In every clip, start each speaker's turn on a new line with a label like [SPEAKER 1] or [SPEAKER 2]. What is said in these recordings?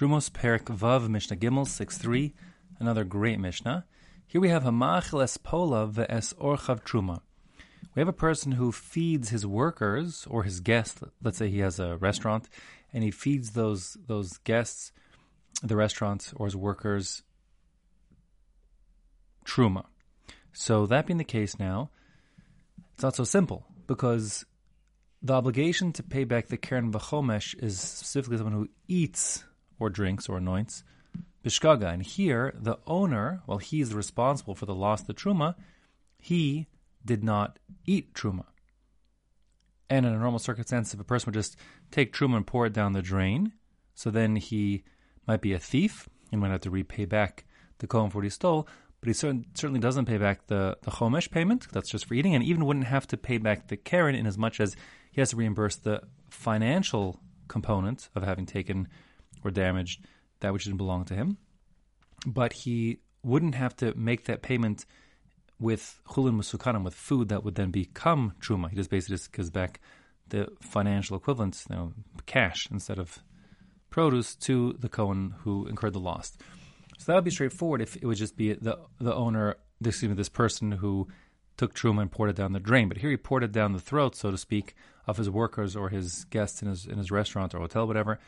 [SPEAKER 1] Trumos Perik Vav Mishnah Gimel 6.3, another great Mishnah. Here we have Hamachel es Pola ve'es Orchav Truma. We have a person who feeds his workers or his guests. Let's say he has a restaurant, and he feeds those those guests, the restaurant or his workers, truma. So that being the case now, it's not so simple because the obligation to pay back the Keren Vachomesh is specifically someone who eats or drinks or anoints. Bishkaga. And here, the owner, well, he's responsible for the loss of the Truma, he did not eat Truma. And in a normal circumstance, if a person would just take Truma and pour it down the drain, so then he might be a thief. And might have to repay back the Kohen for what he stole, but he certainly doesn't pay back the, the Chomesh payment, that's just for eating, and even wouldn't have to pay back the Keren in as much as he has to reimburse the financial component of having taken or damaged that which didn't belong to him. But he wouldn't have to make that payment with chulin musukanim, with food that would then become truma. He just basically just gives back the financial equivalent, you know, cash instead of produce to the Cohen who incurred the loss. So that would be straightforward if it would just be the the owner, excuse me, this person who took truma and poured it down the drain. But here he poured it down the throat, so to speak, of his workers or his guests in his in his restaurant or hotel, whatever.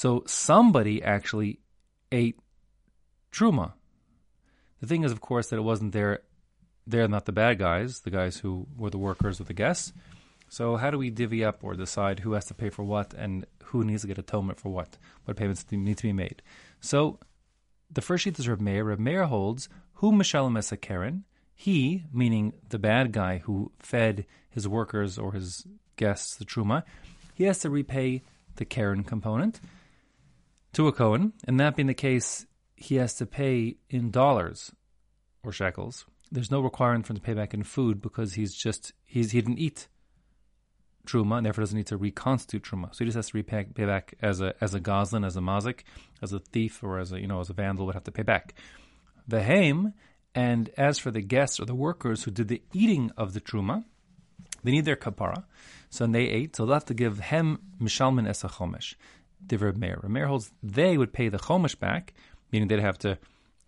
[SPEAKER 1] So somebody actually ate truma. The thing is, of course, that it wasn't their they're not the bad guys, the guys who were the workers or the guests. So how do we divvy up or decide who has to pay for what and who needs to get atonement for what? What payments need to be made? So the first sheet is Reb Meir. Reb Meir holds who Mishalem es Keren. He, meaning the bad guy who fed his workers or his guests the truma, he has to repay the Keren component to a Cohen, and that being the case, he has to pay in dollars or shekels. There's no requirement for him to pay back in food because he's just he's he didn't eat truma and therefore doesn't need to reconstitute truma. So he just has to repay pay back as a as a gazlan, as a mazik, as a thief, or as a you know as a vandal would have to pay back. The haim, and as for the guests or the workers who did the eating of the truma, they need their kapara. So they ate, so they'll have to give hem mishalmin es Divrei Meir. Meir holds they would pay the chomesh back, meaning they'd have to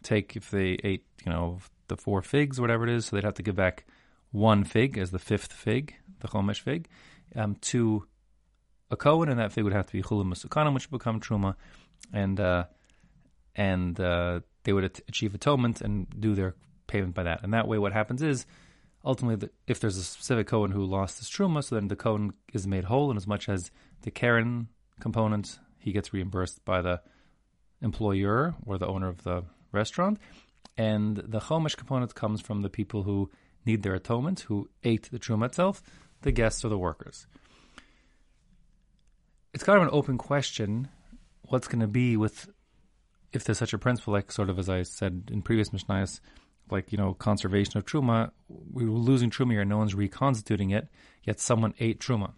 [SPEAKER 1] take if they ate, you know, the four figs whatever it is, so they'd have to give back one fig as the fifth fig, the chomesh fig, um, to a Kohen, and that fig would have to be chulin masukanim, which would become truma, and uh, and uh, they would achieve atonement and do their payment by that. And that way, what happens is ultimately, the, if there's a specific Kohen who lost his truma, so then the Kohen is made whole, and as much as the Keren component, he gets reimbursed by the employer or the owner of the restaurant. And the Chomesh component comes from the people who need their atonement, who ate the truma itself, the guests or the workers. It's kind of an open question what's going to be with if there's such a principle, like sort of as I said in previous Mishnayos, like, you know, conservation of truma. We were losing truma here, no one's reconstituting it, yet someone ate truma.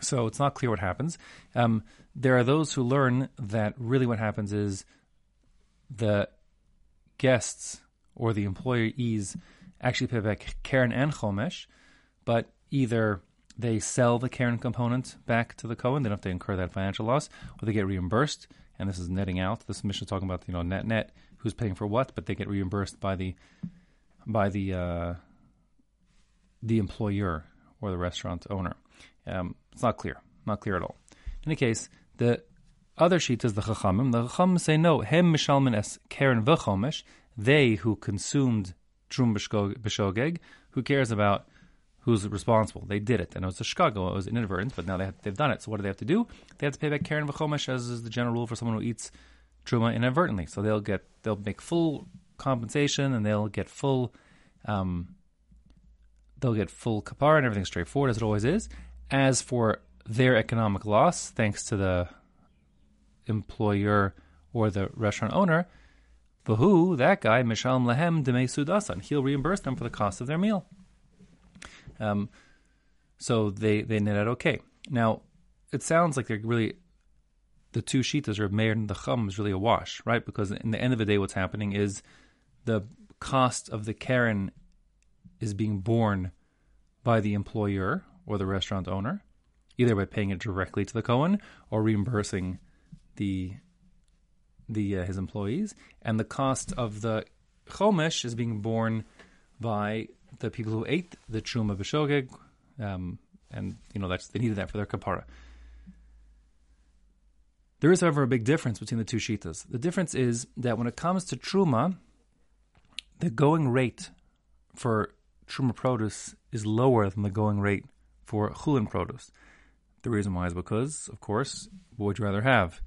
[SPEAKER 1] So it's not clear what happens. Um, there are those who learn that really what happens is the guests or the employees actually pay back Keren and Chomesh, but either they sell the Keren component back to the Cohen, they don't have to incur that financial loss, or they get reimbursed, and this is netting out. This Mishnah is talking about you know net net who's paying for what, but they get reimbursed by the by the uh, the employer or the restaurant owner. Um, it's not clear, not clear at all. In any case, the other sheet is the Chachamim. The Chachamim say no. Hem mishalmin es keren v'chomesh. They who consumed trum b'shogeg. Who cares about who's responsible? They did it, and it was a shkago. It was inadvertent, but now they have, they've done it. So what do they have to do? They have to pay back keren v'chomesh, as is the general rule for someone who eats truma inadvertently. So they'll get they'll make full compensation, and they'll get full. Um, they'll get full kapara and everything straightforward as it always is. As for their economic loss, thanks to the employer or the restaurant owner, who that guy, Mishalem Lehem Demei Sudasan, he'll reimburse them for the cost of their meal. Um, so they, they net out okay. Now, it sounds like they're really, the two shitas, of Meir and the Chum, is really a wash, right? Because in the end of the day, what's happening is the cost of the Keren is being borne by the employer or the restaurant owner, either by paying it directly to the Cohen or reimbursing the the uh, his employees, and the cost of the chomesh is being borne by the people who ate the truma b'shogeg, um, and you know that's they needed that for their kapara. There is, however, a big difference between the two shitas. The difference is that when it comes to truma, the going rate for truma produce is lower than the going rate for chulin produce. The reason why is because, of course, what would you rather have?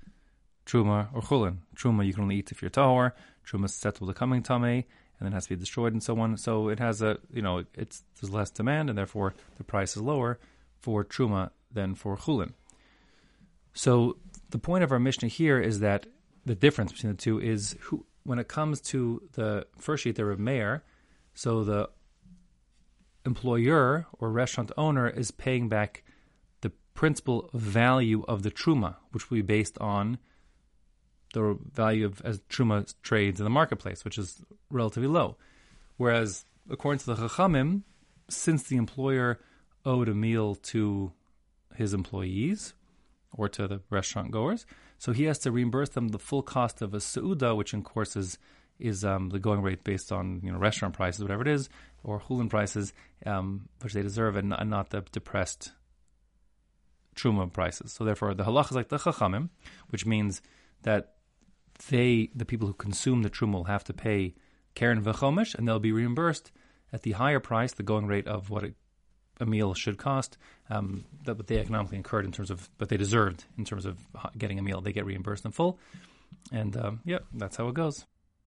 [SPEAKER 1] Truma or chulin? Truma you can only eat if you're tahor. Truma is settled the coming tame, and then has to be destroyed and so on. So it has a, you know, it's there's less demand, and therefore the price is lower for truma than for chulin. So the point of our Mishnah here is that the difference between the two is who, when it comes to the first sheet there of Meir, so the employer or restaurant owner is paying back the principal value of the truma, which will be based on the value of as truma trades in the marketplace, which is relatively low. Whereas according to the Chachamim, since the employer owed a meal to his employees or to the restaurant goers, so he has to reimburse them the full cost of a seuda, which in course is is um, the going rate based on you know restaurant prices, whatever it is, or chulin prices, um, which they deserve, and, and, not the depressed truma prices. So therefore, the halach is like the chachamim, which means that they, the people who consume the truma, will have to pay keren v'chomesh, and they'll be reimbursed at the higher price, the going rate of what it, a meal should cost, um, that what they economically incurred in terms of what they deserved in terms of getting a meal. They get reimbursed in full, and um, yeah, that's how it goes.